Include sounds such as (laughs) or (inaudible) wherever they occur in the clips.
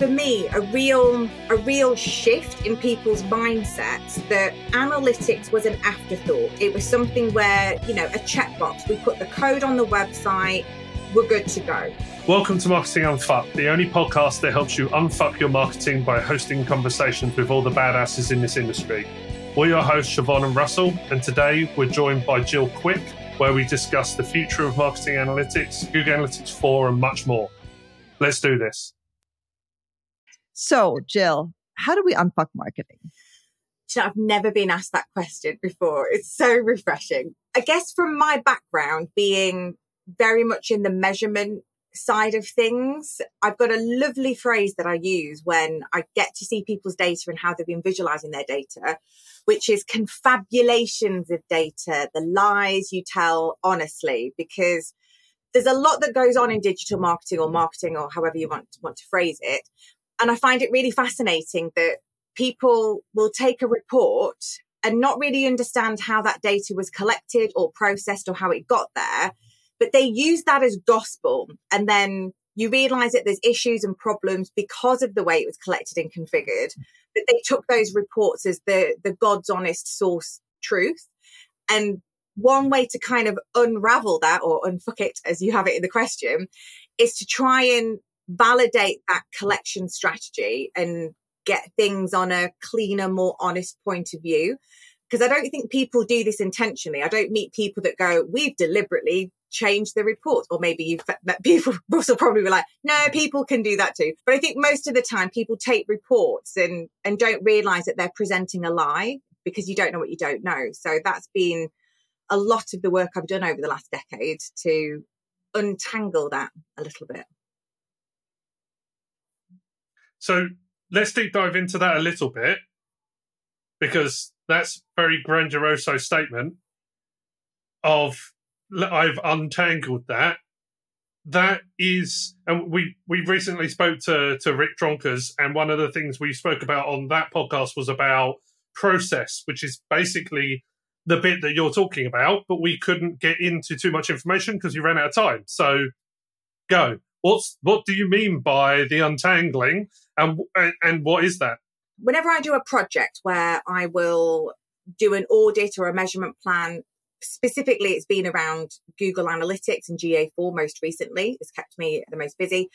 for me a real a real shift in people's mindsets that analytics was an afterthought. It was something where, you know, a checkbox, we put the code on the website, we're good to go. Welcome to Marketing Unfucked, the only podcast that helps you unfuck your marketing by hosting conversations with all the badasses in this industry. We're your hosts, Siobhan and Russell, and today we're joined by Jill Quick, where we discuss the future of marketing analytics, Google Analytics 4, and much more. Let's do this. So, Jill, how do we unfuck marketing? I've never been asked that question before. It's so refreshing. I guess from my background being very much in the measurement side of things, I've got a lovely phrase that I use when I get to see people's data and how they've been visualizing their data, which is confabulations of data, the lies you tell honestly, because there's a lot that goes on in digital marketing or marketing or however you want, want to phrase it. And I find it really fascinating that people will take a report and not really understand how that data was collected or processed or how it got there, but they use that as gospel. And then you realize that there's issues and problems because of the way it was collected and configured. But they took those reports as the, the God's honest source truth. And one way to kind of unravel that or unfuck it, as you have it in the question, is to try and validate that collection strategy and get things on a cleaner, more honest point of view. Because I don't think people do this intentionally. I don't meet people that go, we've deliberately changed the report. Or maybe you've (laughs) met people, (laughs) Russell probably be like, no, people can do that too. But I think most of the time people take reports and, and don't realize that they're presenting a lie because you don't know what you don't know. So that's been a lot of the work I've done over the last decade to untangle that a little bit. So let's deep dive into that a little bit because that's very grandiose statement of I've untangled that. That is, and we we recently spoke to to Rick Dronkers, and one of the things we spoke about on that podcast was about process, which is basically the bit that you're talking about, but we couldn't get into too much information because we ran out of time. So, go. What's what do you mean by the untangling, and and what is that? Whenever I do a project where I will do an audit or a measurement plan, specifically it's been around Google Analytics and GA4 most recently. It's kept me the most busy.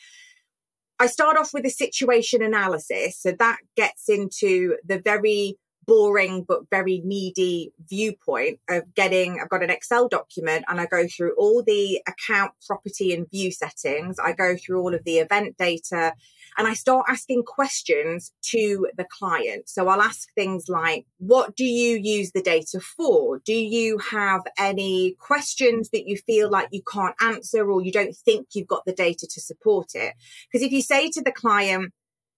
I start off with a situation analysis. So that gets into the very boring but very needy viewpoint of getting I've got an Excel document and I go through all the account property and view settings. I go through all of the event data and I start asking questions to the client. So I'll ask things like, what do you use the data for? Do you have any questions that you feel like you can't answer or you don't think you've got the data to support it? Because if you say to the client,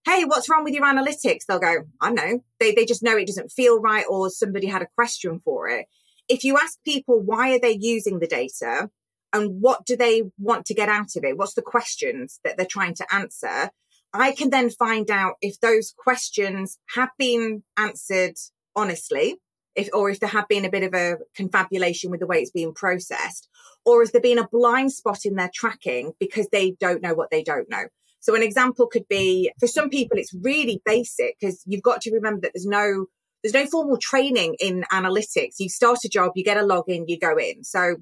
hey, what's wrong with your analytics? They'll go, I know. They, they just know it doesn't feel right or somebody had a question for it. If you ask people, why are they using the data and what do they want to get out of it? What's the questions that they're trying to answer? I can then find out if those questions have been answered honestly, if, or if there have been a bit of a confabulation with the way it's being processed, or has there been a blind spot in their tracking because they don't know what they don't know. So an example could be for some people, it's really basic because you've got to remember that there's no, there's no formal training in analytics. You start a job, you get a login, you go in. So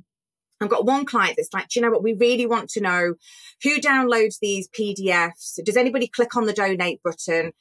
I've got one client that's like, do you know what? We really want to know who downloads these PDFs. Does anybody click on the donate button?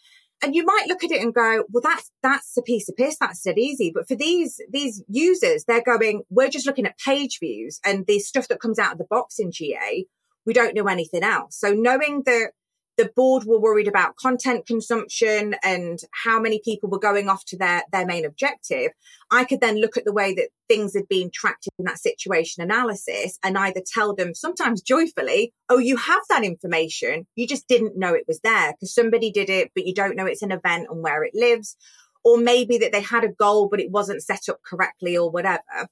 And you might look at it and go, well, that's, that's a piece of piss. That's dead easy. But for these, these users, they're going, we're just looking at page views and the stuff that comes out of the box in GA we don't know anything else. So knowing that the board were worried about content consumption and how many people were going off to their, their main objective, I could then look at the way that things had been tracked in that situation analysis and either tell them sometimes joyfully, oh, you have that information. You just didn't know it was there because somebody did it, but you don't know it's an event and where it lives. Or maybe that they had a goal, but it wasn't set up correctly or whatever.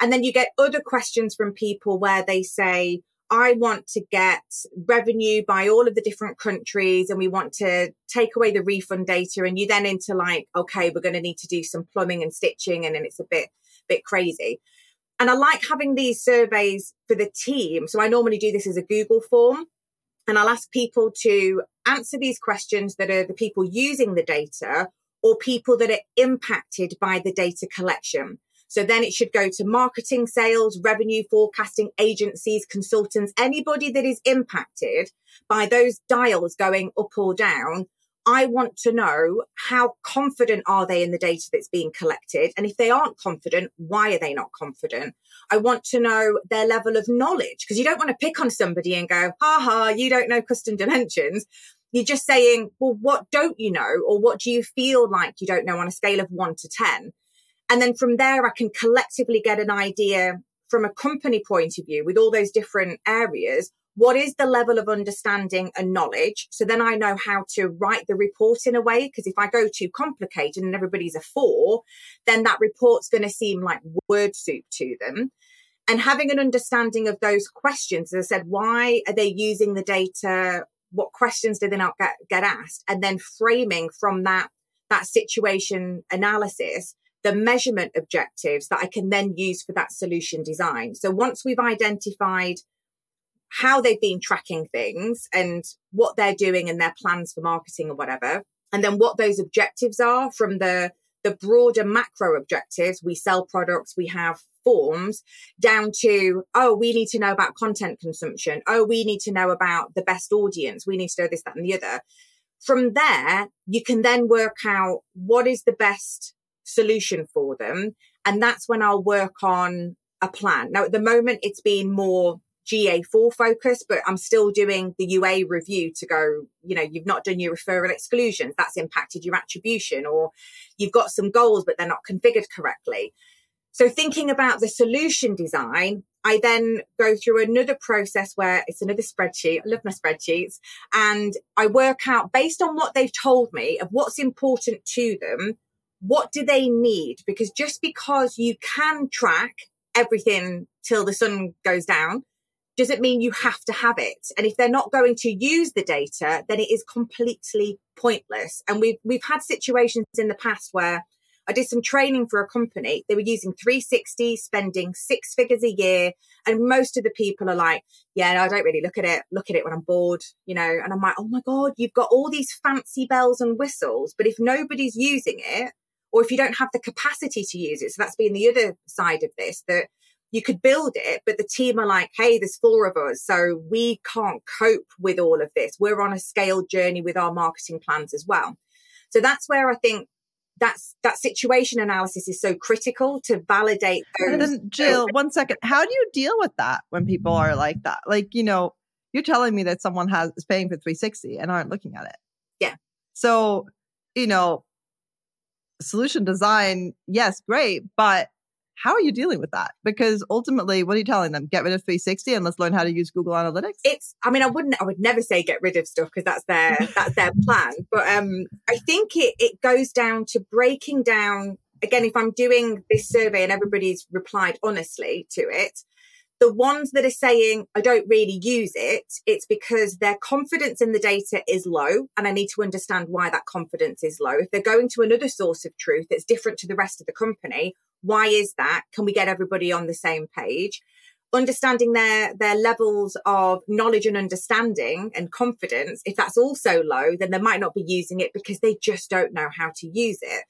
And then you get other questions from people where they say, I want to get revenue by all of the different countries and we want to take away the refund data. And you then into like, okay, we're going to need to do some plumbing and stitching. And then it's a bit, bit crazy. And I like having these surveys for the team. So I normally do this as a Google form and I'll ask people to answer these questions that are the people using the data or people that are impacted by the data collection. So then it should go to marketing, sales, revenue forecasting agencies, consultants, anybody that is impacted by those dials going up or down. I want to know how confident are they in the data that's being collected? And if they aren't confident, why are they not confident? I want to know their level of knowledge because you don't want to pick on somebody and go, ha ha, you don't know custom dimensions. You're just saying, well, what don't you know? Or what do you feel like you don't know on a scale of one to 10? And then from there, I can collectively get an idea from a company point of view with all those different areas. What is the level of understanding and knowledge? So then I know how to write the report in a way. Because if I go too complicated and everybody's a four, then that report's going to seem like word soup to them. And having an understanding of those questions, as I said, why are they using the data? What questions do they not get, get asked? And then framing from that, that situation analysis the measurement objectives that I can then use for that solution design. So once we've identified how they've been tracking things and what they're doing and their plans for marketing or whatever, and then what those objectives are from the the broader macro objectives, we sell products, we have forms, down to, oh, we need to know about content consumption. Oh, we need to know about the best audience. We need to know this, that, and the other. From there, you can then work out what is the best solution for them. And that's when I'll work on a plan. Now, at the moment, it's been more GA4 focus, but I'm still doing the UA review to go, you know, you've not done your referral exclusions. That's impacted your attribution or you've got some goals, but they're not configured correctly. So thinking about the solution design, I then go through another process where it's another spreadsheet. I love my spreadsheets and I work out based on what they've told me of what's important to them what do they need? Because just because you can track everything till the sun goes down doesn't mean you have to have it. And if they're not going to use the data, then it is completely pointless. And we've, we've had situations in the past where I did some training for a company. They were using 360, spending six figures a year. And most of the people are like, yeah, no, I don't really look at it, look at it when I'm bored, you know, and I'm like, oh my God, you've got all these fancy bells and whistles. But if nobody's using it, or if you don't have the capacity to use it. So that's been the other side of this that you could build it, but the team are like, hey, there's four of us. So we can't cope with all of this. We're on a scaled journey with our marketing plans as well. So that's where I think that's that situation analysis is so critical to validate those. And then Jill, one second. How do you deal with that when people are like that? Like, you know, you're telling me that someone has is paying for 360 and aren't looking at it. Yeah. So, you know, solution design, yes, great, but how are you dealing with that? Because ultimately, what are you telling them? Get rid of 360 and let's learn how to use Google Analytics. It's, I mean, I wouldn't, I would never say get rid of stuff because that's their, (laughs) that's their plan. But um, I think it it goes down to breaking down. Again, if I'm doing this survey and everybody's replied honestly to it, the ones that are saying, I don't really use it, it's because their confidence in the data is low. And I need to understand why that confidence is low. If they're going to another source of truth that's different to the rest of the company, why is that? Can we get everybody on the same page? Understanding their, their levels of knowledge and understanding and confidence. If that's also low, then they might not be using it because they just don't know how to use it.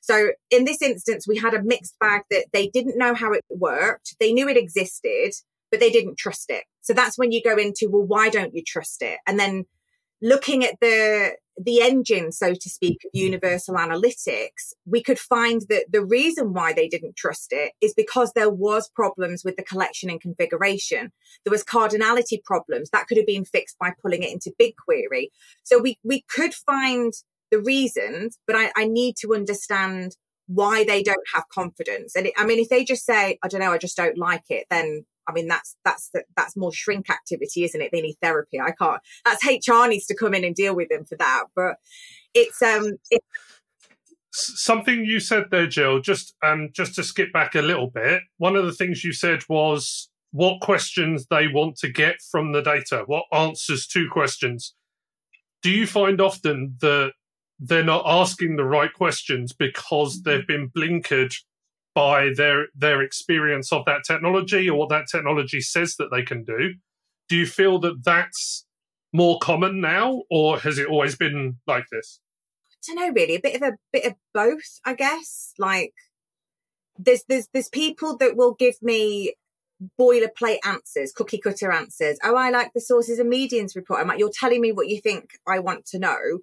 So in this instance, we had a mixed bag that they didn't know how it worked. They knew it existed, but they didn't trust it. So that's when you go into, well, why don't you trust it? And then looking at the, the engine, so to speak, of universal analytics, we could find that the reason why they didn't trust it is because there was problems with the collection and configuration. There was cardinality problems that could have been fixed by pulling it into BigQuery. So we, we could find the reasons, but I, I need to understand why they don't have confidence. And it, I mean, if they just say, I don't know, I just don't like it, then I mean, that's, that's, that's more shrink activity, isn't it? They need therapy. I can't, that's HR needs to come in and deal with them for that. But it's, um, something you said there, Jill, just, um, just to skip back a little bit. One of the things you said was what questions they want to get from the data, what answers to questions. Do you find often that they're not asking the right questions because mm-hmm. they've been blinkered by their their experience of that technology or what that technology says that they can do do you feel that that's more common now, or has it always been like this? I don't know really, a bit of a bit of both, I guess. Like there's there's there's people that will give me boilerplate answers, cookie cutter answers. Oh, I like the sources and mediums report. I'm like, you're telling me what you think I want to know.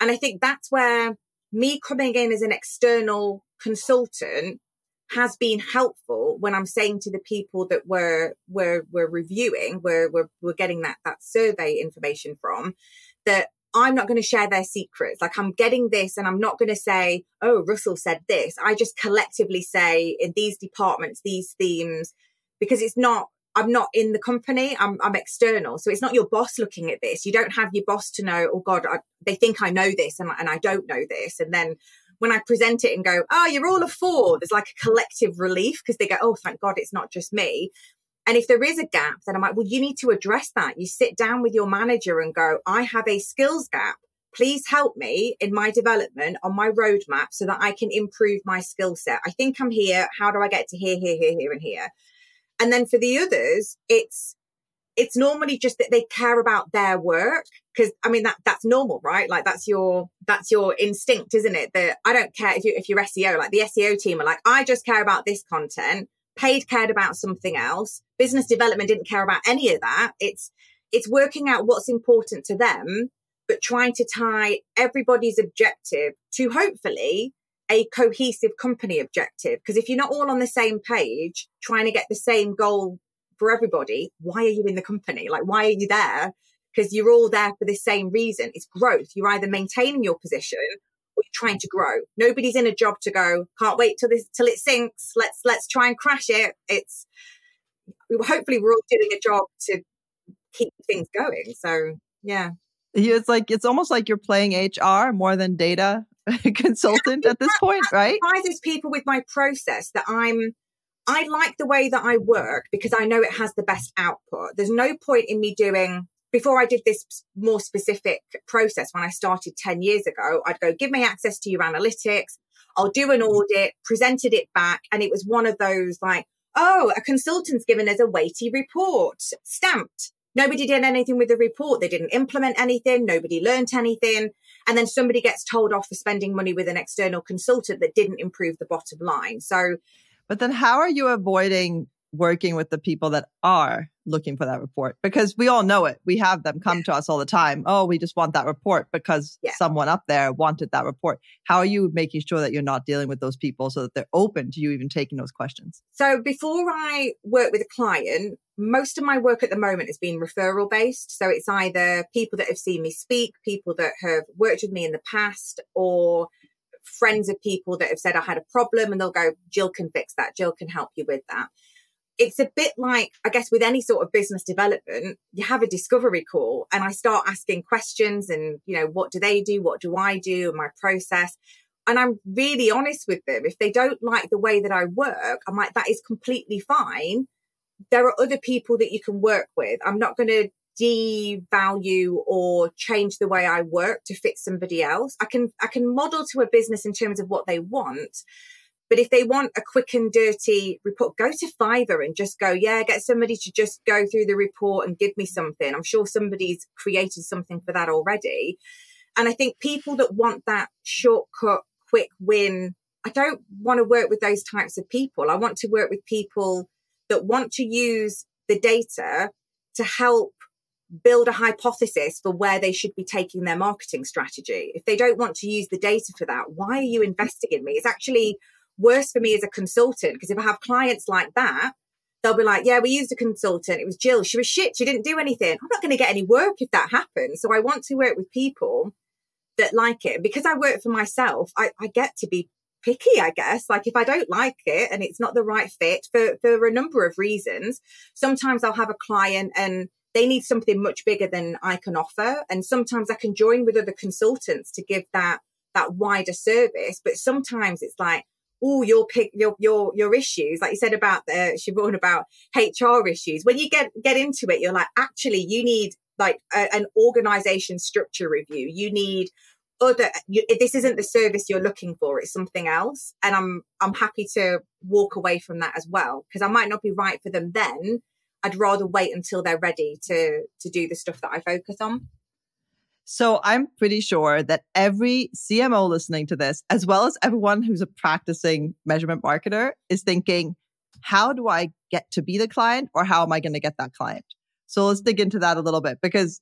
And I think that's where me coming in as an external consultant has been helpful when I'm saying to the people that we're we're we're reviewing, we're we're, we're getting that that survey information from, that I'm not going to share their secrets. Like I'm getting this and I'm not going to say, oh, Russell said this. I just collectively say in these departments, these themes, because it's not, I'm not in the company. I'm, I'm external. So it's not your boss looking at this. You don't have your boss to know, oh God, I, they think I know this and, and I don't know this. And then when I present it and go, oh, you're all a four, there's like a collective relief because they go, oh, thank God it's not just me. And if there is a gap, then I'm like, well, you need to address that. You sit down with your manager and go, I have a skills gap. Please help me in my development on my roadmap so that I can improve my skill set. I think I'm here. How do I get to here, here, here, here, and here? And then for the others, it's it's normally just that they care about their work because I mean that that's normal, right? Like that's your that's your instinct, isn't it? That I don't care if you if you're SEO, like the SEO team are like, I just care about this content paid cared about something else business development didn't care about any of that it's it's working out what's important to them but trying to tie everybody's objective to hopefully a cohesive company objective because if you're not all on the same page trying to get the same goal for everybody why are you in the company like why are you there because you're all there for the same reason it's growth you're either maintaining your position we're trying to grow. Nobody's in a job to go, can't wait till this till it sinks. Let's let's try and crash it. It's hopefully we're all doing a job to keep things going. So yeah. It's like it's almost like you're playing HR more than data (laughs) consultant at this point, (laughs) right? It surprises people with my process that I'm I like the way that I work because I know it has the best output. There's no point in me doing before I did this more specific process when I started 10 years ago, I'd go, give me access to your analytics. I'll do an audit, presented it back. And it was one of those like, oh, a consultant's given us a weighty report stamped. Nobody did anything with the report. They didn't implement anything. Nobody learnt anything. And then somebody gets told off for spending money with an external consultant that didn't improve the bottom line. So, but then how are you avoiding working with the people that are looking for that report because we all know it. We have them come yeah. to us all the time. Oh, we just want that report because yeah. someone up there wanted that report. How are you making sure that you're not dealing with those people so that they're open to you even taking those questions? So before I work with a client, most of my work at the moment has been referral based. So it's either people that have seen me speak, people that have worked with me in the past, or friends of people that have said I had a problem and they'll go, Jill can fix that. Jill can help you with that it's a bit like, I guess, with any sort of business development, you have a discovery call and I start asking questions and, you know, what do they do? What do I do? My process. And I'm really honest with them. If they don't like the way that I work, I'm like, that is completely fine. There are other people that you can work with. I'm not going to devalue or change the way I work to fit somebody else. I can, I can model to a business in terms of what they want but if they want a quick and dirty report, go to Fiverr and just go, yeah, get somebody to just go through the report and give me something. I'm sure somebody's created something for that already. And I think people that want that shortcut, quick win, I don't want to work with those types of people. I want to work with people that want to use the data to help build a hypothesis for where they should be taking their marketing strategy. If they don't want to use the data for that, why are you investing in me? It's actually worse for me as a consultant because if I have clients like that, they'll be like, yeah, we used a consultant. It was Jill. She was shit. She didn't do anything. I'm not going to get any work if that happens. So I want to work with people that like it. Because I work for myself, I, I get to be picky, I guess. Like if I don't like it and it's not the right fit for, for a number of reasons, sometimes I'll have a client and they need something much bigger than I can offer. And sometimes I can join with other consultants to give that, that wider service. But sometimes it's like, oh, your pick your your your issues, like you said about the Siobhan about HR issues. When you get get into it, you're like, actually, you need like a, an organization structure review. You need other. You, this isn't the service you're looking for; it's something else. And I'm I'm happy to walk away from that as well because I might not be right for them then. I'd rather wait until they're ready to to do the stuff that I focus on. So I'm pretty sure that every CMO listening to this, as well as everyone who's a practicing measurement marketer, is thinking, how do I get to be the client or how am I going to get that client? So let's dig into that a little bit because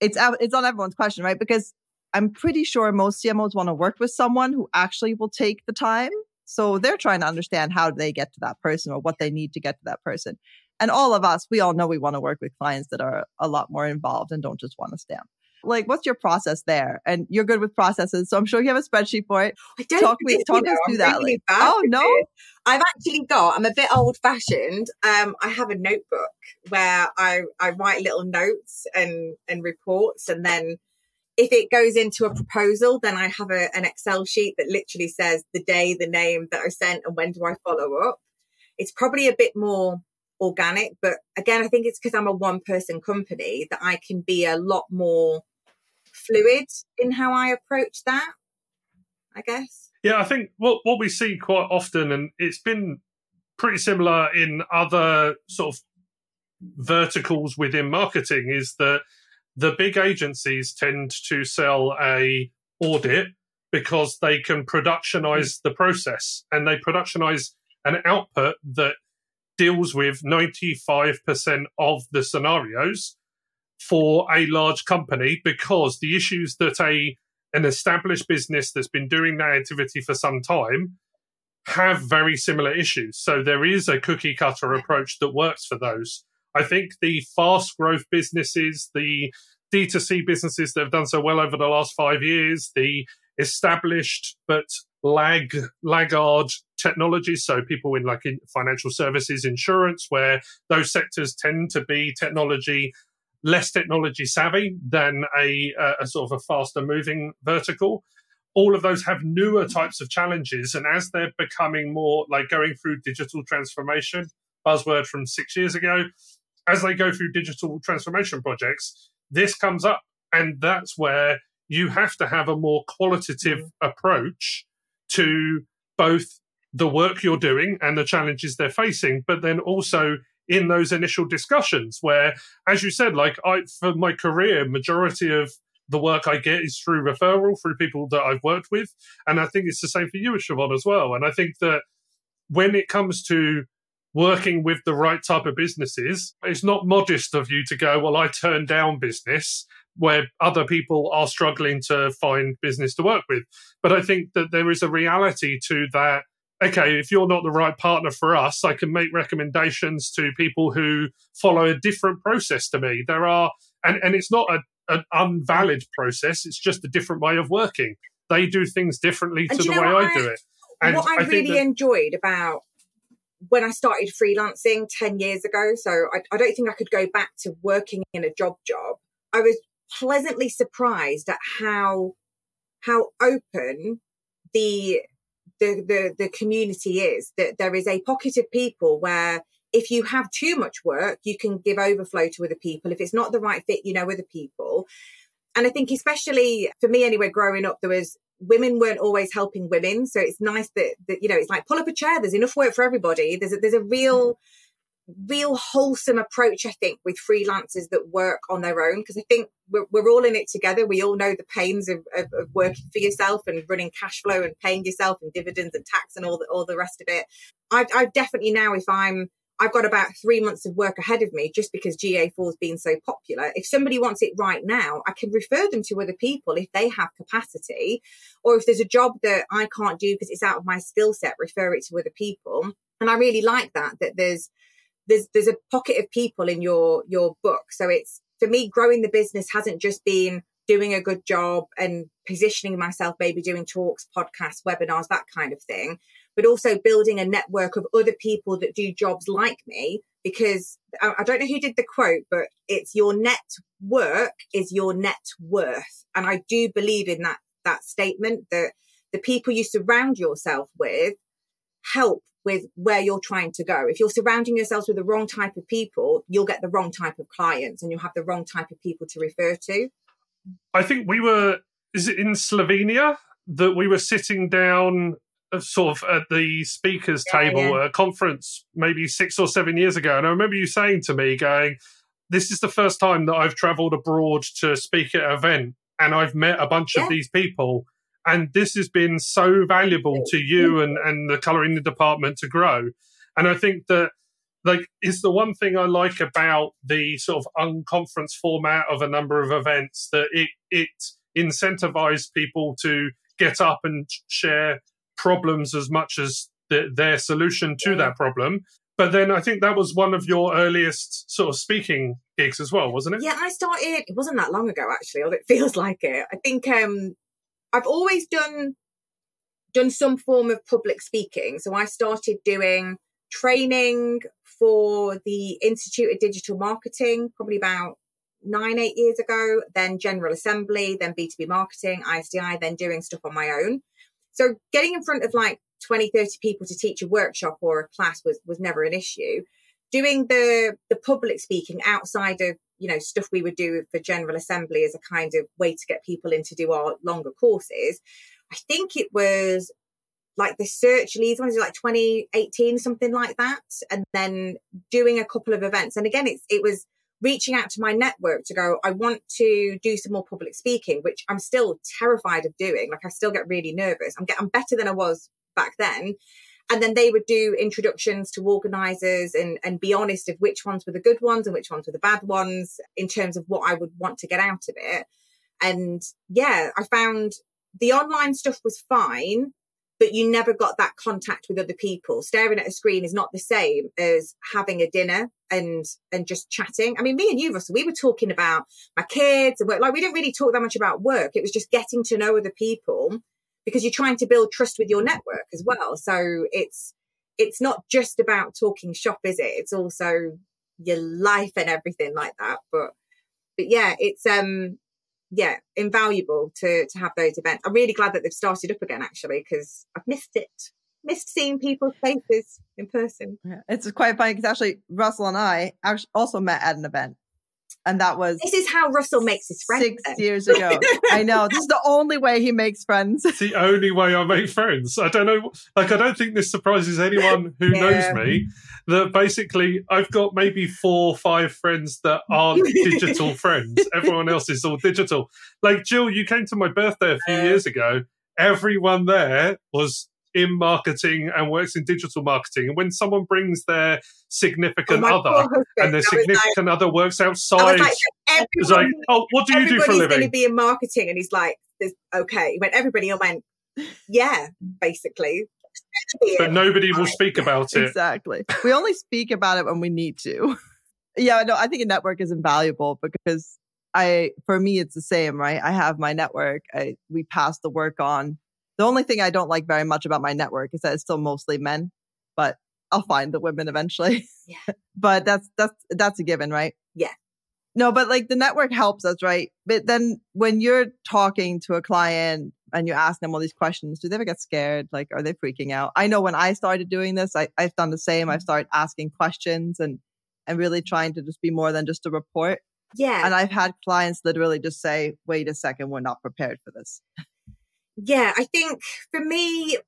it's it's on everyone's question, right? Because I'm pretty sure most CMOs want to work with someone who actually will take the time. So they're trying to understand how they get to that person or what they need to get to that person. And all of us, we all know we want to work with clients that are a lot more involved and don't just want to stamp. Like, what's your process there? And you're good with processes, so I'm sure you have a spreadsheet for it. I don't talk me, talk know, us through that. Like, oh no. I've actually got. I'm a bit old fashioned. Um, I have a notebook where I I write little notes and and reports, and then if it goes into a proposal, then I have a, an Excel sheet that literally says the day, the name that I sent, and when do I follow up. It's probably a bit more organic, but again, I think it's because I'm a one person company that I can be a lot more fluid in how I approach that. I guess. Yeah, I think what what we see quite often, and it's been pretty similar in other sort of verticals within marketing, is that the big agencies tend to sell a audit because they can productionize the process and they productionize an output that deals with 95% of the scenarios for a large company because the issues that a an established business that's been doing that activity for some time have very similar issues. So there is a cookie cutter approach that works for those. I think the fast growth businesses, the D2C businesses that have done so well over the last five years, the established but lag laggard technologies, so people in like in financial services, insurance, where those sectors tend to be technology less technology savvy than a, a sort of a faster moving vertical. All of those have newer types of challenges, and as they're becoming more like going through digital transformation, buzzword from six years ago, as they go through digital transformation projects, this comes up, and that's where you have to have a more qualitative mm-hmm. approach to both the work you're doing and the challenges they're facing, but then also in those initial discussions where, as you said, like I, for my career, majority of the work I get is through referral, through people that I've worked with. And I think it's the same for you, Siobhan, as well. And I think that when it comes to working with the right type of businesses, it's not modest of you to go, well, I turn down business where other people are struggling to find business to work with. But I think that there is a reality to that okay, if you're not the right partner for us, I can make recommendations to people who follow a different process to me. There are, and, and it's not a, an unvalid process, it's just a different way of working. They do things differently to the way I, I, do it. And what I, I really that, enjoyed about when I started freelancing 10 years ago, so I, I don't think I could go back to working in a job job. I was pleasantly surprised at how how open the the, the, the community is that there is a pocket of people where if you have too much work, you can give overflow to other people. If it's not the right fit, you know other people. And I think especially for me anyway, growing up, there was women weren't always helping women. So it's nice that, that you know, it's like pull up a chair. There's enough work for everybody. There's a, there's a real real wholesome approach, I think, with freelancers that work on their own. Because I think we're, we're, all in it together. We all know the pains of, of, of, working for yourself and running cash flow and paying yourself and dividends and tax and all the, all the rest of it. I, I definitely now, if I'm, I've got about three months of work ahead of me just because GA4 has been so popular. If somebody wants it right now, I can refer them to other people if they have capacity, or if there's a job that I can't do because it's out of my skill set, refer it to other people. And I really like that, that there's, there's there's a pocket of people in your your book. So it's for me, growing the business hasn't just been doing a good job and positioning myself, maybe doing talks, podcasts, webinars, that kind of thing, but also building a network of other people that do jobs like me. Because I, don't know who did the quote, but it's your net work is your net worth. And I do believe in that, that statement that the people you surround yourself with help with where you're trying to go. If you're surrounding yourselves with the wrong type of people, you'll get the wrong type of clients and you'll have the wrong type of people to refer to. I think we were, is it in Slovenia that we were sitting down uh, sort of at the speakers Yeah, table yeah. at a conference maybe six or seven years ago, and I remember you saying to me, "Going, this is the first time that I've travelled abroad to speak at an event, and I've met a bunch Yeah. of these people." And this has been so valuable to you and, and the colouring department to grow. And I think that like is the one thing I like about the sort of unconference format of a number of events that it it incentivized people to get up and share problems as much as the, their solution to Yeah. that problem. But then I think that was one of your earliest sort of speaking gigs as well, wasn't it? Yeah, I started. It wasn't that long ago, actually, although it (laughs) feels like it. I think um, I've always done done some form of public speaking. So I started doing training for the Institute of Digital Marketing probably about nine, eight years ago. Then General Assembly, then B two B Marketing, ISDI, then doing stuff on my own. So getting in front of like 20, 30 people to teach a workshop or a class was was never an issue doing the the public speaking outside of you know stuff we would do for general assembly as a kind of way to get people in to do our longer courses. I think it was like the SearchLeeds one like 2018 something like that? And then doing a couple of events. And again it's it was reaching out to my network to go i want to do some more public speaking which i'm still terrified of doing. Like i still get really nervous. I'm i'm better than i was back then and then they would do introductions to organizers and and be honest of which ones were the good ones and which ones were the bad ones in terms of what I would want to get out of it. And yeah, I found the online stuff was fine, but you never got that contact with other people. Staring at a screen is not the same as having a dinner and and just chatting. I mean, me and you, Russell, we were talking about my kids and work. Like we didn't really talk that much about work. It was just getting to know other people because you're trying to build trust with your network as well. So it's it's not just about talking shop, is it? It's also your life and everything like that. But but yeah, it's um yeah invaluable to to have those events. I'm really glad that they've started up again actually because I've missed it. Missed seeing people's faces in person. Yeah, It's quite funny because actually Russell and I also met at an event, and that was This is how Russell makes his friends. six then. years ago. I know this is the only way he makes friends. It's the only way I make friends. I don't know, like, I don't think this surprises anyone who Yeah. knows me. That basically, I've got maybe four or five friends that aren't (laughs) digital friends. Everyone else is all digital. Like, Jill, you came to my birthday a few Yeah. years ago. Everyone there was in marketing and works in digital marketing. And when someone brings their Oh, significant my other poor and their I was like- significant other works outside, was like, it's like, oh, what do you do for a everybody's going to living? be in marketing, and he's like, "There's- "Okay." He went, everybody, I went, "Yeah," basically. But nobody will speak about it. exactly. We only speak about it when we need to. (laughs) yeah, no, I think a network is invaluable because I, for me, it's the same, right? I have my network. I, we pass the work on. The only thing I don't like very much about my network is that it's still mostly men, but I'll find the women eventually. Yeah. (laughs) but that's that's that's a given, right? Yeah. No, but like the network helps us, right? But then when you're talking to a client and you ask them all these questions, do they ever get scared? Like, are they freaking out? I know when I started doing this, I, I've done the same. I've mm-hmm. started asking questions and and really trying to just be more than just a report. Yeah, And I've had clients literally just say, wait a second, we're not prepared for this. (laughs) yeah. I think for me,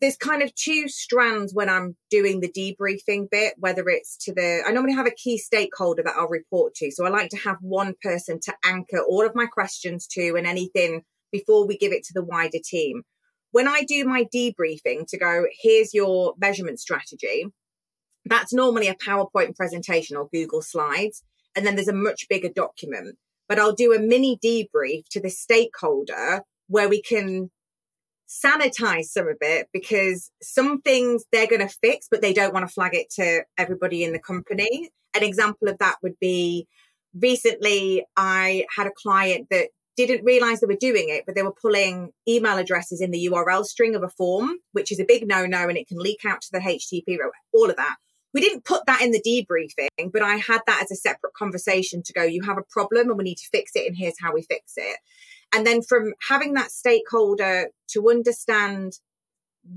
there's kind of two strands when I'm doing the debriefing bit, whether it's to the, I normally have a key stakeholder that I'll report to. So I like to have one person to anchor all of my questions to and anything before we give it to the wider team. When I do my debriefing to go, here's your measurement strategy, that's normally a PowerPoint presentation or Google Slides. And then there's a much bigger document. But I'll do a mini debrief to the stakeholder where we can sanitize some of it because some things they're going to fix, but they don't want to flag it to everybody in the company. An example of that would be recently I had a client that didn't realize they were doing it, but they were pulling email addresses in the URL string of a form, which is a big no no and it can leak out to the HTTP, all of that. We didn't put that in the debriefing, but I had that as a separate conversation to go, you have a problem and we need to fix it, and here's how we fix it. And then from having that stakeholder to understand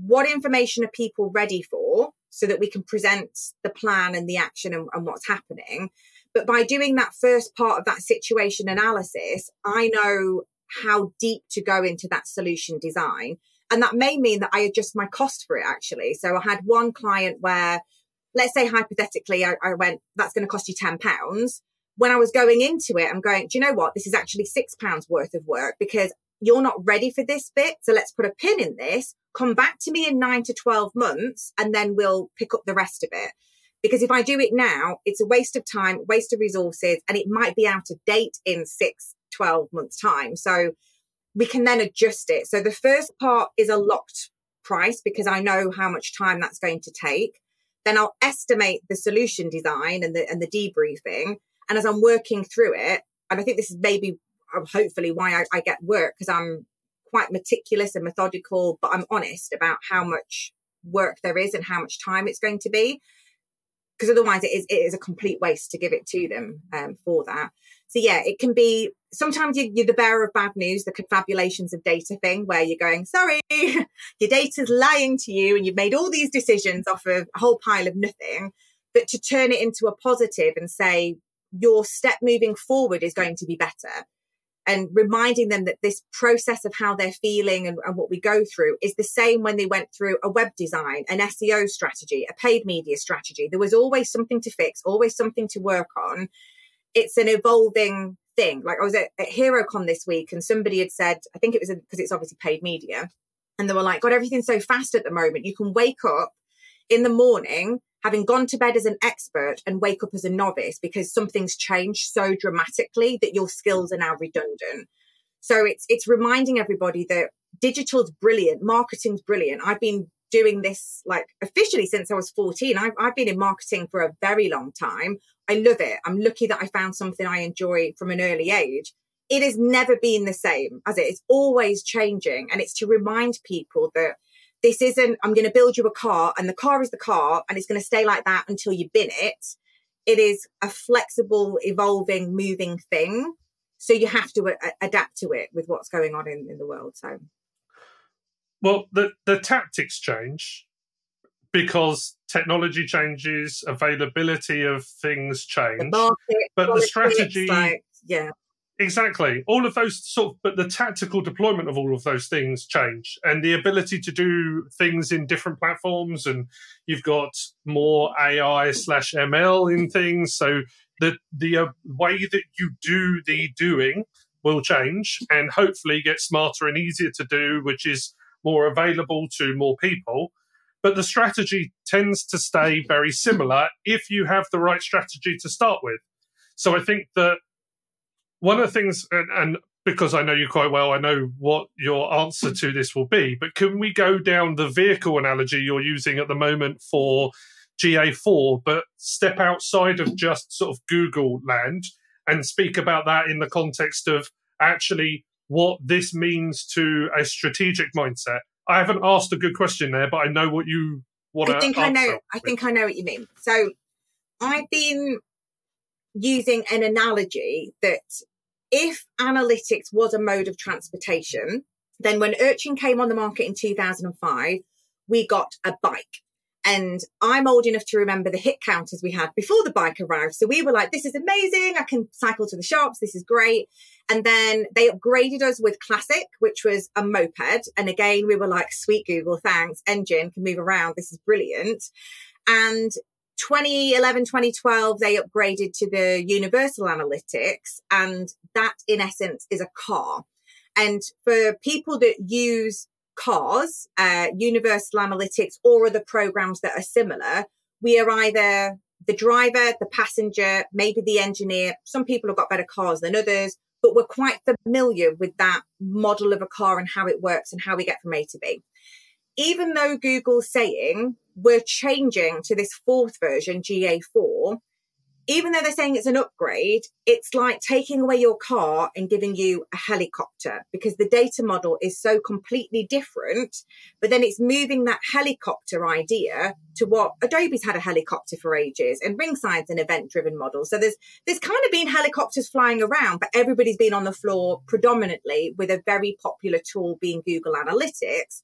what information are people ready for so that we can present the plan and the action and, and what's happening. But by doing that first part of that situation analysis, I know how deep to go into that solution design. And that may mean that I adjust my cost for it actually. So I had one client where, let's say hypothetically, I, I went, that's going to cost you £10. When I was going into it, I'm going, do you know what? This is actually £6 worth of work because you're not ready for this bit. So let's put a pin in this, come back to me in nine to 12 months, and then we'll pick up the rest of it. Because if I do it now, it's a waste of time, waste of resources, and it might be out of date in six, 12 months time. So we can then adjust it. So the first part is a locked price because I know how much time that's going to take. Then I'll estimate the solution design and the, and the debriefing. And as I'm working through it, and I think this is maybe uh, hopefully why I, I get work because I'm quite meticulous and methodical, but I'm honest about how much work there is and how much time it's going to be. Because otherwise, it is it is a complete waste to give it to them um, for that. So yeah, it can be sometimes you, are the bearer of bad news, the confabulations of data thing, where you're going, sorry, (laughs) your data's lying to you, and you've made all these decisions off of a whole pile of nothing. But to turn it into a positive and say your step moving forward is going to be better and reminding them that this process of how they're feeling and, and, what we go through is the same when they went through a web design, an SEO strategy, a paid media strategy. There was always something to fix, always something to work on. It's an evolving thing. Like I was at, at HeroConf this week and somebody had said, I think it was because it's obviously paid media. And they were like, God, everything's so fast at the moment. You can wake up in the morning having gone to bed as an expert and wake up as a novice because something's changed so dramatically that your skills are now redundant. So it's it's reminding everybody that digital's brilliant, marketing's brilliant. I've been doing this like officially since I was 14. I've, I've been in marketing for a very long time. I love it. I'm lucky that I found something I enjoy from an early age. It has never been the same as it is always changing. And it's to remind people that this isn't, I'm going to build you a car and the car is the car and it's going to stay like that until you bin it. It is a flexible, evolving, moving thing. So you have to a- adapt to it with what's going on in, in the world. So, well, the, the tactics change because technology changes, availability of things change, the market, but the strategy, like, yeah, Exactly. All of those sort of, but the tactical deployment of all of those things change and the ability to do things in different platforms. And you've got more AI slash ML in things. So the, the uh, way that you do the doing will change and hopefully get smarter and easier to do, which is more available to more people. But the strategy tends to stay very similar if you have the right strategy to start with. So I think that one of the things, and, and because I know you quite well, I know what your answer hmm. to this will be. But can we go down the vehicle analogy you're using at the moment for GA4, but step outside of just sort of Google land and speak about that in the context of actually what this means to a strategic mindset? I haven't asked a good question there, but I know what you want to. I think I know. I think I know what you mean. So I've been using an analogy that if analytics was a mode of transportation, then when Urchin came on the market in 2005, we got a bike. And I'm old enough to remember the hit counters we had before the bike arrived. So we were like, this is amazing. I can cycle to the shops. This is great. And then they upgraded us with Classic, which was a moped. And again, we were like, sweet Google, thanks. Engine can move around. This is brilliant. And 2011, 2012, they upgraded to the universal analytics. And that in essence is a car. And for people that use cars, uh, universal analytics or other programs that are similar, we are either the driver, the passenger, maybe the engineer. Some people have got better cars than others, but we're quite familiar with that model of a car and how it works and how we get from A to B. Even though Google's saying we're changing to this fourth version, GA4, even though they're saying it's an upgrade, it's like taking away your car and giving you a helicopter because the data model is so completely different. But then it's moving that helicopter idea to what Adobe's had a helicopter for ages and Ringside's an event driven model. So there's, there's kind of been helicopters flying around, but everybody's been on the floor predominantly with a very popular tool being Google Analytics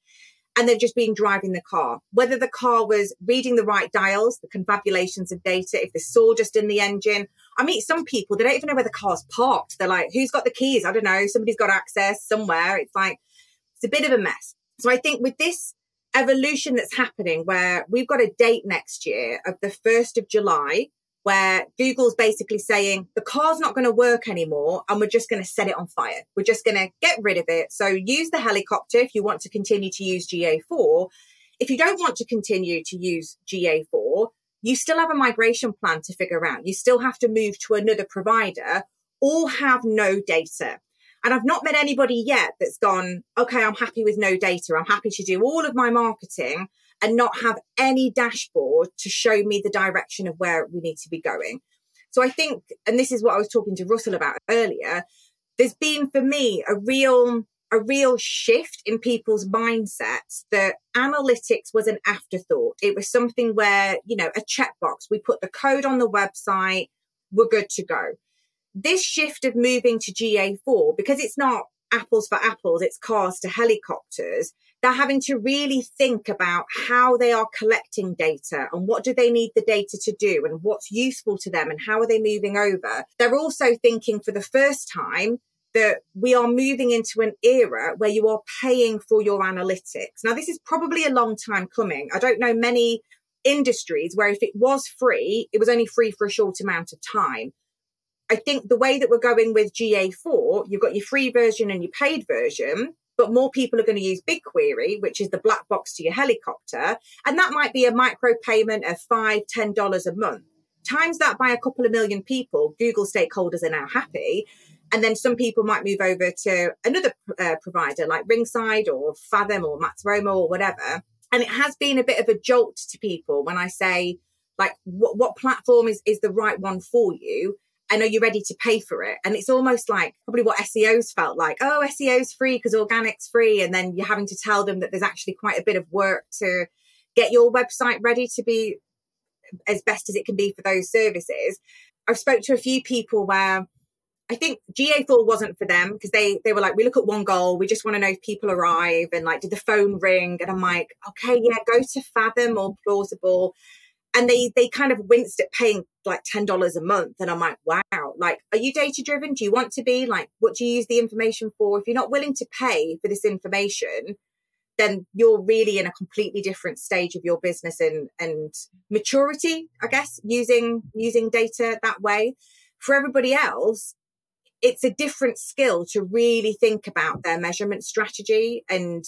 and they've just been driving the car. Whether the car was reading the right dials, the confabulations of data, if there's sawdust in the engine. I meet some people, they don't even know where the car's parked. They're like, who's got the keys? I don't know. Somebody's got access somewhere. It's like, it's a bit of a mess. So I think with this evolution that's happening where we've got a date next year of the 1st of July where Google's basically saying the car's not going to work anymore and we're just going to set it on fire. We're just going to get rid of it. So use the helicopter if you want to continue to use GA4. If you don't want to continue to use GA4, you still have a migration plan to figure out. You still have to move to another provider or have no data. And I've not met anybody yet that's gone, okay, I'm happy with no data. I'm happy to do all of my marketing and not have any dashboard to show me the direction of where we need to be going. So I think, and this is what I was talking to Russell about earlier, there's been for me a real a real shift in people's mindsets that analytics was an afterthought. It was something where, you know, a checkbox, we put the code on the website, we're good to go. This shift of moving to GA4, because it's not apples for apples, it's cars to helicopters, they're having to really think about how they are collecting data and what do they need the data to do and what's useful to them and how are they moving over. They're also thinking for the first time that we are moving into an era where you are paying for your analytics. Now, this is probably a long time coming. I don't know many industries where if it was free, it was only free for a short amount of time. I think the way that we're going with GA4, you've got your free version and your paid version but more people are going to use BigQuery, which is the black box to your helicopter. And that might be a micro payment of five, ten dollars a month. Times that by a couple of million people, Google stakeholders are now happy. And then some people might move over to another uh, provider like Ringside or Fathom or Matomo or whatever. And it has been a bit of a jolt to people when I say, like, what, what platform is, is the right one for you? And are you ready to pay for it? And it's almost like probably what SEOs felt like. Oh, SEO's free because organic's free. And then you're having to tell them that there's actually quite a bit of work to get your website ready to be as best as it can be for those services. I've spoke to a few people where I think GA4 wasn't for them because they they were like, we look at one goal, we just want to know if people arrive and like, did the phone ring? And I'm like, okay, yeah, go to Fathom or Plausible and they they kind of winced at paying like ten dollars a month, and I'm like, wow, like, are you data driven? Do you want to be like, what do you use the information for? If you're not willing to pay for this information, then you're really in a completely different stage of your business and and maturity, I guess, using using data that way. For everybody else, it's a different skill to really think about their measurement strategy and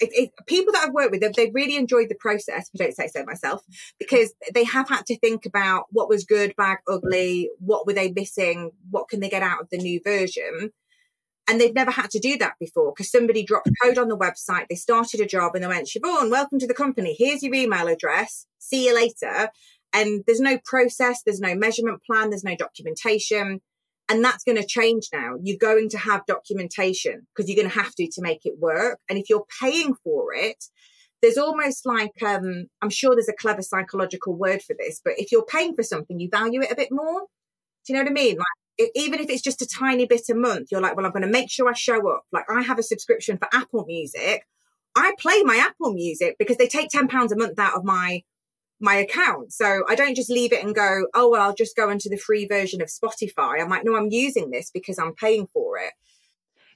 it, it, people that I've worked with, they've, they've really enjoyed the process. I don't say so myself, because they have had to think about what was good, bad, ugly, what were they missing, what can they get out of the new version, and they've never had to do that before because somebody dropped code on the website, they started a job, and they went, Siobhan, welcome to the company. Here's your email address. See you later. And there's no process, there's no measurement plan, there's no documentation. And that's going to change now. You're going to have documentation because you're going to have to to make it work. And if you're paying for it, there's almost like um, I'm sure there's a clever psychological word for this, but if you're paying for something, you value it a bit more. Do you know what I mean? Like even if it's just a tiny bit a month, you're like, well, I'm going to make sure I show up. Like I have a subscription for Apple Music. I play my Apple Music because they take ten pounds a month out of my my account. So I don't just leave it and go, oh, well, I'll just go into the free version of Spotify. I'm like, no, I'm using this because I'm paying for it.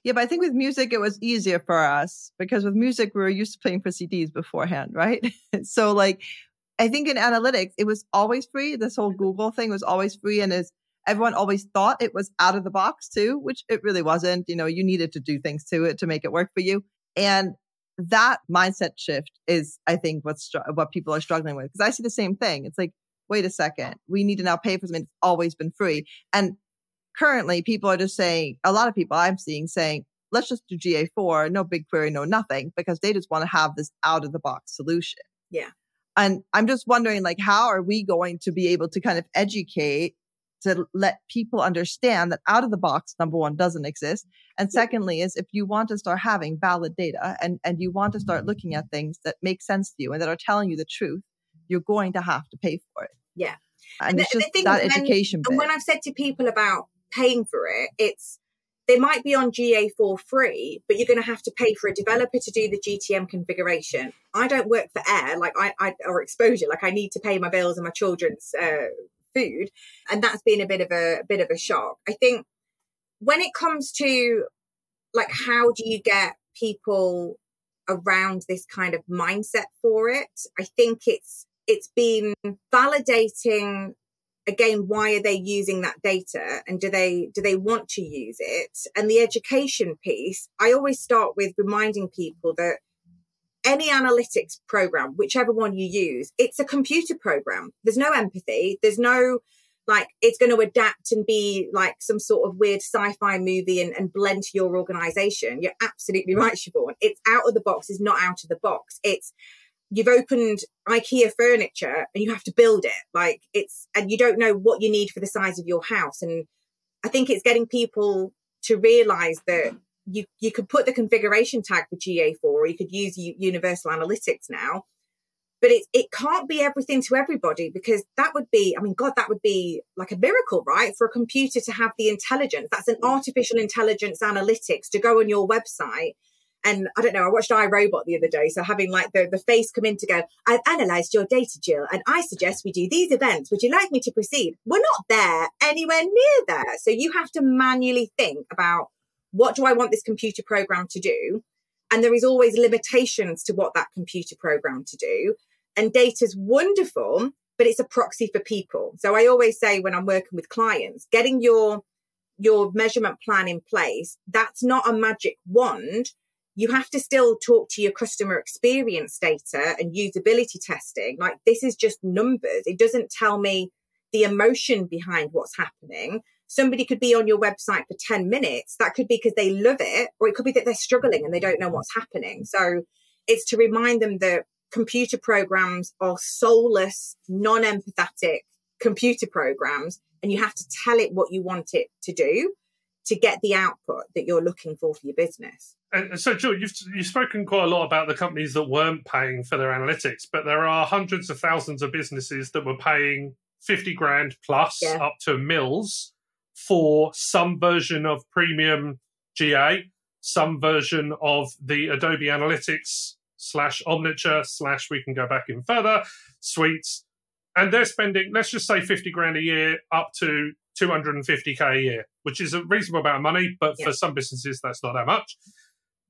Yeah, but I think with music, it was easier for us because with music, we were used to playing for CDs beforehand, right? (laughs) so, like, I think in analytics, it was always free. This whole Google thing was always free. And is everyone always thought it was out of the box too, which it really wasn't. You know, you needed to do things to it to make it work for you. And that mindset shift is, I think, what's what people are struggling with. Because I see the same thing. It's like, wait a second, we need to now pay for something that's always been free. And currently, people are just saying, a lot of people I'm seeing saying, let's just do GA4, no BigQuery, no nothing, because they just want to have this out of the box solution. Yeah. And I'm just wondering, like, how are we going to be able to kind of educate to let people understand that out of the box, number one, doesn't exist. And secondly, is if you want to start having valid data and, and you want to start looking at things that make sense to you and that are telling you the truth, you're going to have to pay for it. Yeah. And, and it's just that when, education. And when I've said to people about paying for it, it's they might be on GA4 free, but you're going to have to pay for a developer to do the GTM configuration. I don't work for air, like I, I or exposure, like I need to pay my bills and my children's uh, food. And that's been a bit of a, a bit of a shock. I think when it comes to like, how do you get people around this kind of mindset for it. I think it's it's been validating again why are they using that data and do they do they want to use it and the education piece i always start with reminding people that any analytics program whichever one you use it's a computer program. There's no empathy. There's no like it's going to adapt and be like some sort of weird sci-fi movie and, and blend to your organization. You're absolutely (laughs) right siobhan. It's out of the box. It's not out of the box. It's you've opened IKEA furniture and you have to build it. Like it's, and you don't know what you need for the size of your house. And I think it's getting people to realize that you, you could put the configuration tag for GA4 or you could use U- universal analytics now, but it, it can't be everything to everybody because that would be, I mean, God, that would be like a miracle, right? For a computer to have the intelligence. That's an artificial intelligence analytics to go on your website and I don't know, I watched iRobot the other day. So having like the, the face come in to go, I've analyzed your data, Jill, and I suggest we do these events. Would you like me to proceed? We're not there anywhere near there. So you have to manually think about what do I want this computer program to do? And there is always limitations to what that computer program to do. And data's wonderful, but it's a proxy for people. So I always say when I'm working with clients, getting your your measurement plan in place, that's not a magic wand you have to still talk to your customer experience data and usability testing. Like this is just numbers. It doesn't tell me the emotion behind what's happening. Somebody could be on your website for 10 minutes. That could be because they love it, or it could be that they're struggling and they don't know what's happening. So it's to remind them that computer programs are soulless, non empathetic computer programs, and you have to tell it what you want it to do to get the output that you're looking for for your business. And so, Jill, you've you've spoken quite a lot about the companies that weren't paying for their analytics, but there are hundreds of thousands of businesses that were paying fifty grand plus yeah. up to mills for some version of premium GA, some version of the Adobe Analytics slash Omniture slash we can go back in further suites, and they're spending let's just say fifty grand a year up to 250k a year, which is a reasonable amount of money, but yeah. for some businesses, that's not that much.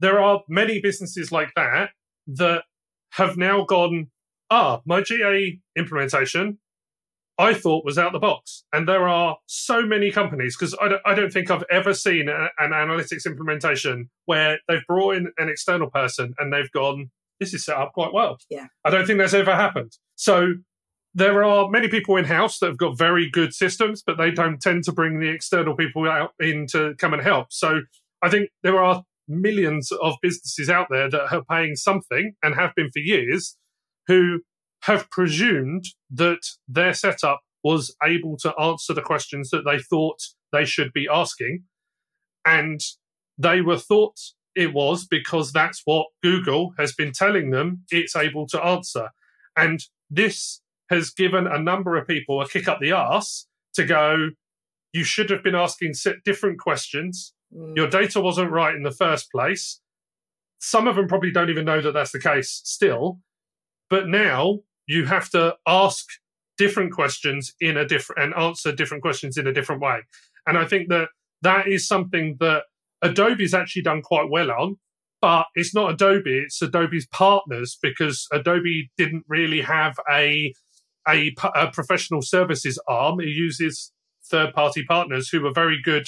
There are many businesses like that that have now gone, ah, my GA implementation, I thought was out the box. And there are so many companies, because I, I don't, think I've ever seen a, an analytics implementation where they've brought in an external person and they've gone, this is set up quite well. Yeah. I don't think that's ever happened. So there are many people in house that have got very good systems, but they don't tend to bring the external people out in to come and help. So I think there are millions of businesses out there that are paying something and have been for years who have presumed that their setup was able to answer the questions that they thought they should be asking. And they were thought it was because that's what Google has been telling them it's able to answer. And this has given a number of people a kick up the arse to go, you should have been asking different questions. Mm. Your data wasn't right in the first place. Some of them probably don't even know that that's the case still. But now you have to ask different questions in a different and answer different questions in a different way. And I think that that is something that Adobe's actually done quite well on but it's not Adobe, it's Adobe's partners because Adobe didn't really have a a, a professional services arm. It uses third party partners who are very good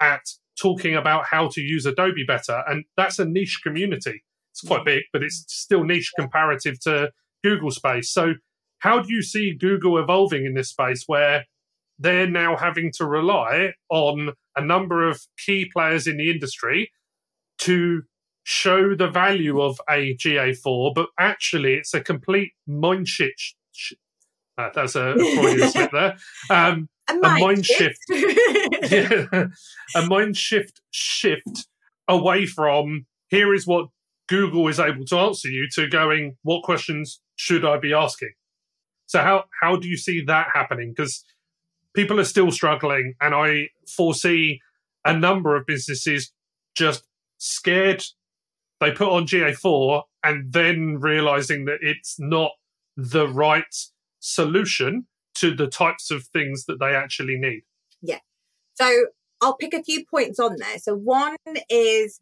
at talking about how to use Adobe better. And that's a niche community. It's quite big, but it's still niche comparative to Google space. So, how do you see Google evolving in this space where they're now having to rely on a number of key players in the industry to show the value of a GA4, but actually it's a complete mind shit, uh, that's a, a Freudian (laughs) slip there. Um, a, mind a mind shift. shift. (laughs) yeah, (laughs) a mind shift shift away from here is what Google is able to answer you to going, what questions should I be asking? So how how do you see that happening? Because people are still struggling, and I foresee a number of businesses just scared. They put on GA4 and then realizing that it's not the right solution to the types of things that they actually need. Yeah. So I'll pick a few points on there. So one is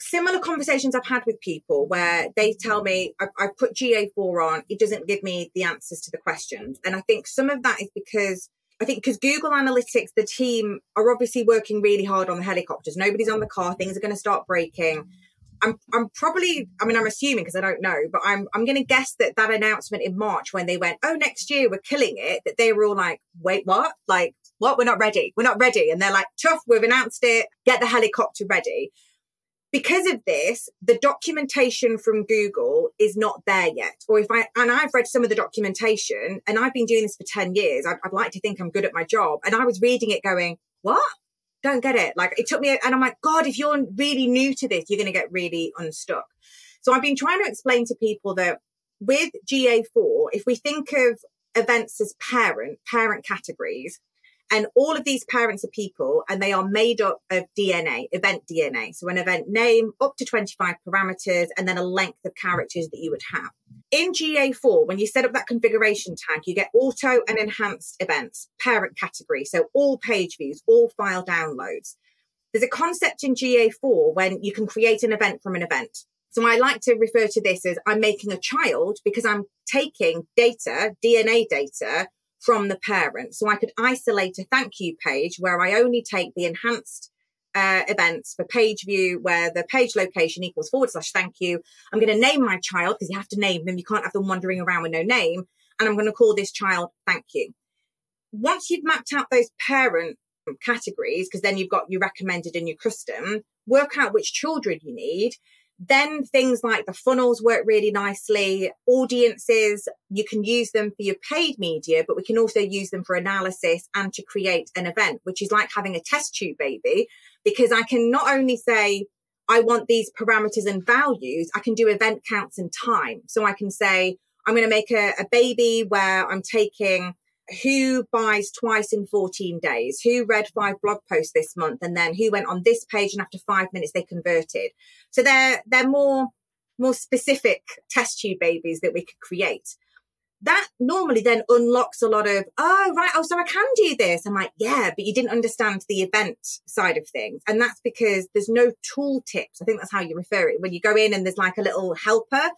similar conversations I've had with people where they tell me I, I put GA4 on, it doesn't give me the answers to the questions. And I think some of that is because I think because Google Analytics, the team are obviously working really hard on the helicopters. Nobody's on the car. Things are going to start breaking. I'm, I'm probably, I mean, I'm assuming because I don't know, but I'm, I'm going to guess that that announcement in March when they went, oh, next year we're killing it, that they were all like, wait, what? Like, what? We're not ready. We're not ready. And they're like, tough, we've announced it. Get the helicopter ready because of this, the documentation from Google is not there yet. Or if I, and I've read some of the documentation and I've been doing this for 10 years. I'd, I'd, like to think I'm good at my job. And I was reading it going, what? Don't get it. Like it took me, and I'm like, God, if you're really new to this, you're going to get really unstuck. So I've been trying to explain to people that with GA4, if we think of events as parent, parent categories, and all of these parents are people and they are made up of DNA, event DNA. So an event name, up to 25 parameters, and then a length of characters that you would have. In GA4, when you set up that configuration tag, you get auto and enhanced events, parent category. So all page views, all file downloads. There's a concept in GA4 when you can create an event from an event. So I like to refer to this as I'm making a child because I'm taking data, DNA data from the parent. So I could isolate a thank you page where I only take the enhanced uh, events for page view where the page location equals forward slash thank you. I'm going to name my child because you have to name them. You can't have them wandering around with no name. And I'm going to call this child thank you. Once you've mapped out those parent categories, because then you've got your recommended and your custom, work out which children you need then things like the funnels work really nicely. Audiences, you can use them for your paid media, but we can also use them for analysis and to create an event, which is like having a test tube baby, because I can not only say, I want these parameters and values, I can do event counts and time. So I can say, I'm going to make a, a baby where I'm taking who buys twice in 14 days, who read five blog posts this month, and then who went on this page and after five minutes they converted. So they're they're more more specific test tube babies that we could create. That normally then unlocks a lot of, oh, right. Oh, so I can do this. I'm like, yeah, but you didn't understand the event side of things. And that's because there's no tool tips. I think that's how you refer it. When you go in and there's like a little helper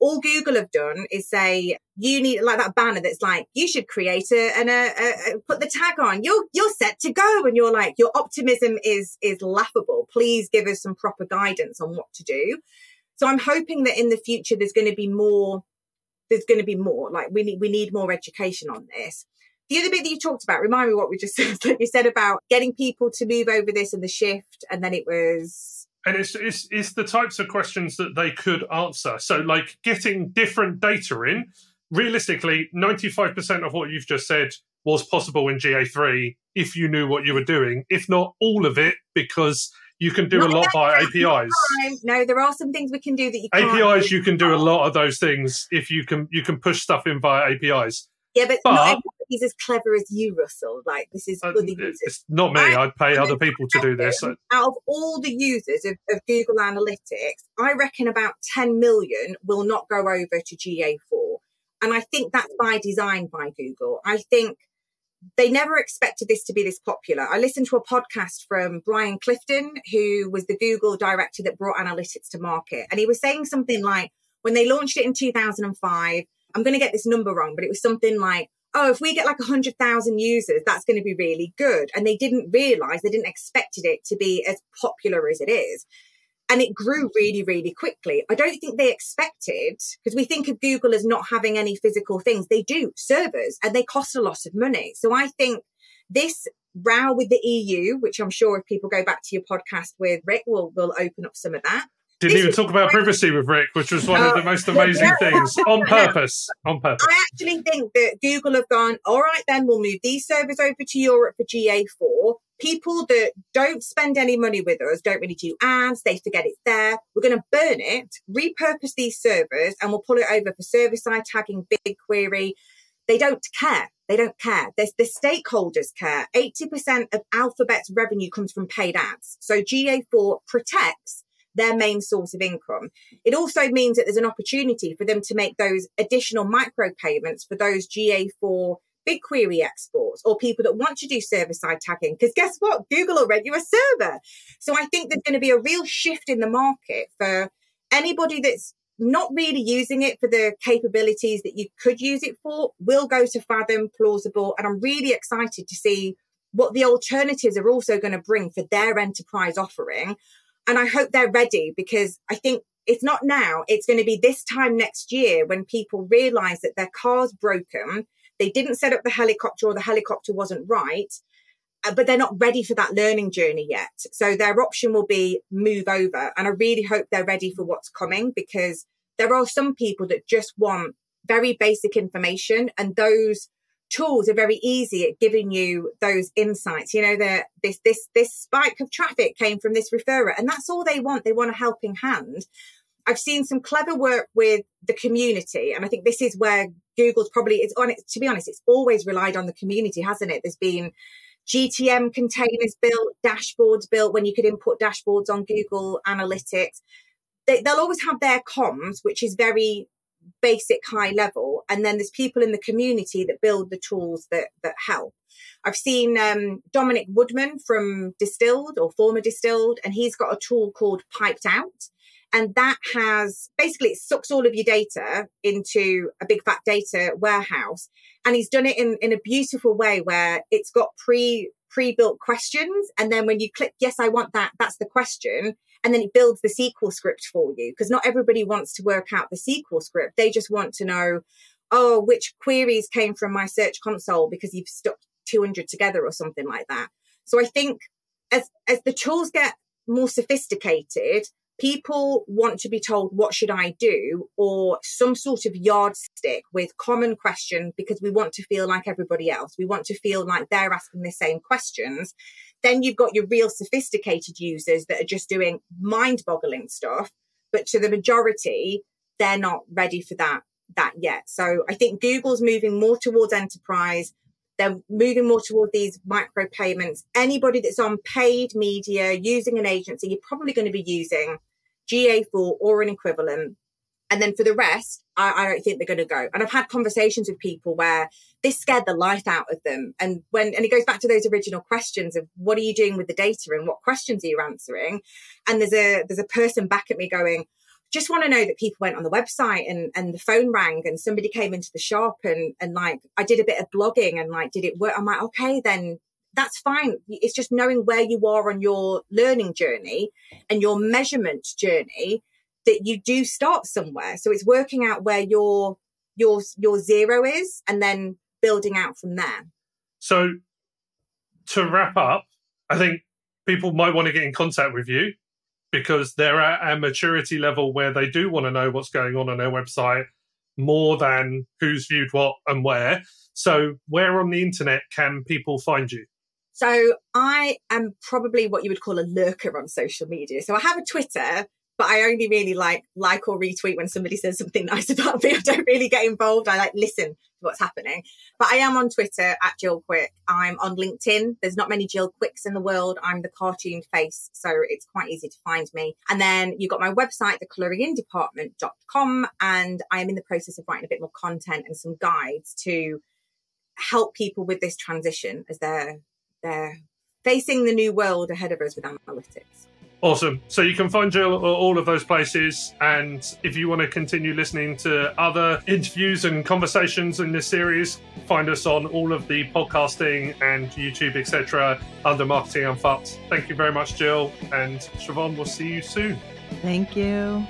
all Google have done is say you need like that banner that's like you should create a and a, a, put the tag on. You're you're set to go, and you're like your optimism is is laughable. Please give us some proper guidance on what to do. So I'm hoping that in the future there's going to be more. There's going to be more. Like we need we need more education on this. The other bit that you talked about, remind me what we just (laughs) said. you said about getting people to move over this and the shift, and then it was and it's, it's it's the types of questions that they could answer. So, like getting different data in. Realistically, ninety five percent of what you've just said was possible in GA3 if you knew what you were doing. If not all of it, because you can do not a lot by APIs. No, there are some things we can do that you can APIs. You can do a lot of those things if you can. You can push stuff in via APIs. Yeah, but, but everybody's as clever as you, Russell. Like this is uh, other users. It's not me. I, would pay other people to do this. Out of all the users of, of Google Analytics, I reckon about 10 million will not go over to GA4. And I think that's by design by Google. I think they never expected this to be this popular. I listened to a podcast from Brian Clifton, who was the Google director that brought analytics to market. And he was saying something like, when they launched it in 2005, I'm going to get this number wrong, but it was something like, oh, if we get like 100,000 users, that's going to be really good. And they didn't realize, they didn't expected it to be as popular as it is. And it grew mm-hmm. really, really quickly. I don't think they expected, because we think of Google as not having any physical things. They do, servers, and they cost a lot of money. So I think this row with the EU, which I'm sure if people go back to your podcast with Rick, will will open up some of that. Didn't this even talk about privacy with Rick, which was one of the uh, most amazing (laughs) things on purpose. On purpose. I actually think that Google have gone, all right, then we'll move these servers over to Europe for GA4. People that don't spend any money with us, don't really do ads, they forget it's there. We're going to burn it, repurpose these servers, and we'll pull it over for server side tagging, BigQuery. They don't care. They don't care. There's the stakeholders care. 80% of Alphabet's revenue comes from paid ads. So GA4 protects their main source of income. It also means that there's an opportunity for them to make those additional micro payments for those GA4 BigQuery exports or people that want to do server side tagging. Because guess what? Google already a server. So I think there's going to be a real shift in the market for anybody that's not really using it for the capabilities that you could use it for will go to Fathom, plausible. And I'm really excited to see what the alternatives are also going to bring for their enterprise offering. And I hope they're ready because I think it's not now. It's going to be this time next year when people realize that their car's broken. They didn't set up the helicopter or the helicopter wasn't right, uh, but they're not ready for that learning journey yet. So their option will be move over. And I really hope they're ready for what's coming because there are some people that just want very basic information and those tools are very easy at giving you those insights. You know, that this this this spike of traffic came from this referrer, and that's all they want. They want a helping hand. I've seen some clever work with the community, and I think this is where Google's probably it's on it. To be honest, it's always relied on the community, hasn't it? There's been GTM containers built, dashboards built when you could input dashboards on Google Analytics. They, they'll always have their comms, which is very basic high level and then there's people in the community that build the tools that that help. I've seen um, dominic woodman from distilled or former distilled and he's got a tool called piped out and that has basically it sucks all of your data into a big fat data warehouse and he's done it in in a beautiful way where it's got pre pre-built questions and then when you click yes i want that that's the question and then it builds the SQL script for you because not everybody wants to work out the SQL script. They just want to know, oh, which queries came from my search console because you've stuck 200 together or something like that. So I think as, as the tools get more sophisticated, people want to be told what should i do or some sort of yardstick with common questions because we want to feel like everybody else we want to feel like they're asking the same questions then you've got your real sophisticated users that are just doing mind boggling stuff. But to the majority, they're not ready for that, that yet. So I think Google's moving more towards enterprise. They're moving more toward these micro payments. Anybody that's on paid media using an agency, you're probably going to be using GA4 or an equivalent and then for the rest, I, I don't think they're going to go. And I've had conversations with people where this scared the life out of them. And when, and it goes back to those original questions of what are you doing with the data and what questions are you answering? And there's a, there's a person back at me going, just want to know that people went on the website and, and the phone rang and somebody came into the shop and, and like, I did a bit of blogging and like, did it work? I'm like, okay, then that's fine. It's just knowing where you are on your learning journey and your measurement journey that you do start somewhere. So it's working out where your your your zero is and then building out from there. So to wrap up, I think people might want to get in contact with you because they're at a maturity level where they do want to know what's going on on their website more than who's viewed what and where. So, where on the internet can people find you? So, I am probably what you would call a lurker on social media. So, I have a Twitter, but I only really like like or retweet when somebody says something (laughs) nice about me. I don't really get involved. I like listen to what's happening. But I am on Twitter at Jill Quick. I'm on LinkedIn. There's not many Jill Quicks in the world. I'm the cartoon face, so it's quite easy to find me. And then you've got my website, thecolouringindepartment.com, and I am in the process of writing a bit more content and some guides to help people with this transition as they're they're facing the new world ahead of us with analytics. Awesome. So you can find Jill at all of those places. And if you want to continue listening to other interviews and conversations in this series, find us on all of the podcasting and YouTube, etc., under Marketing Unfucked. Thank you very much, Jill. And Siobhan, we'll see you soon. Thank you.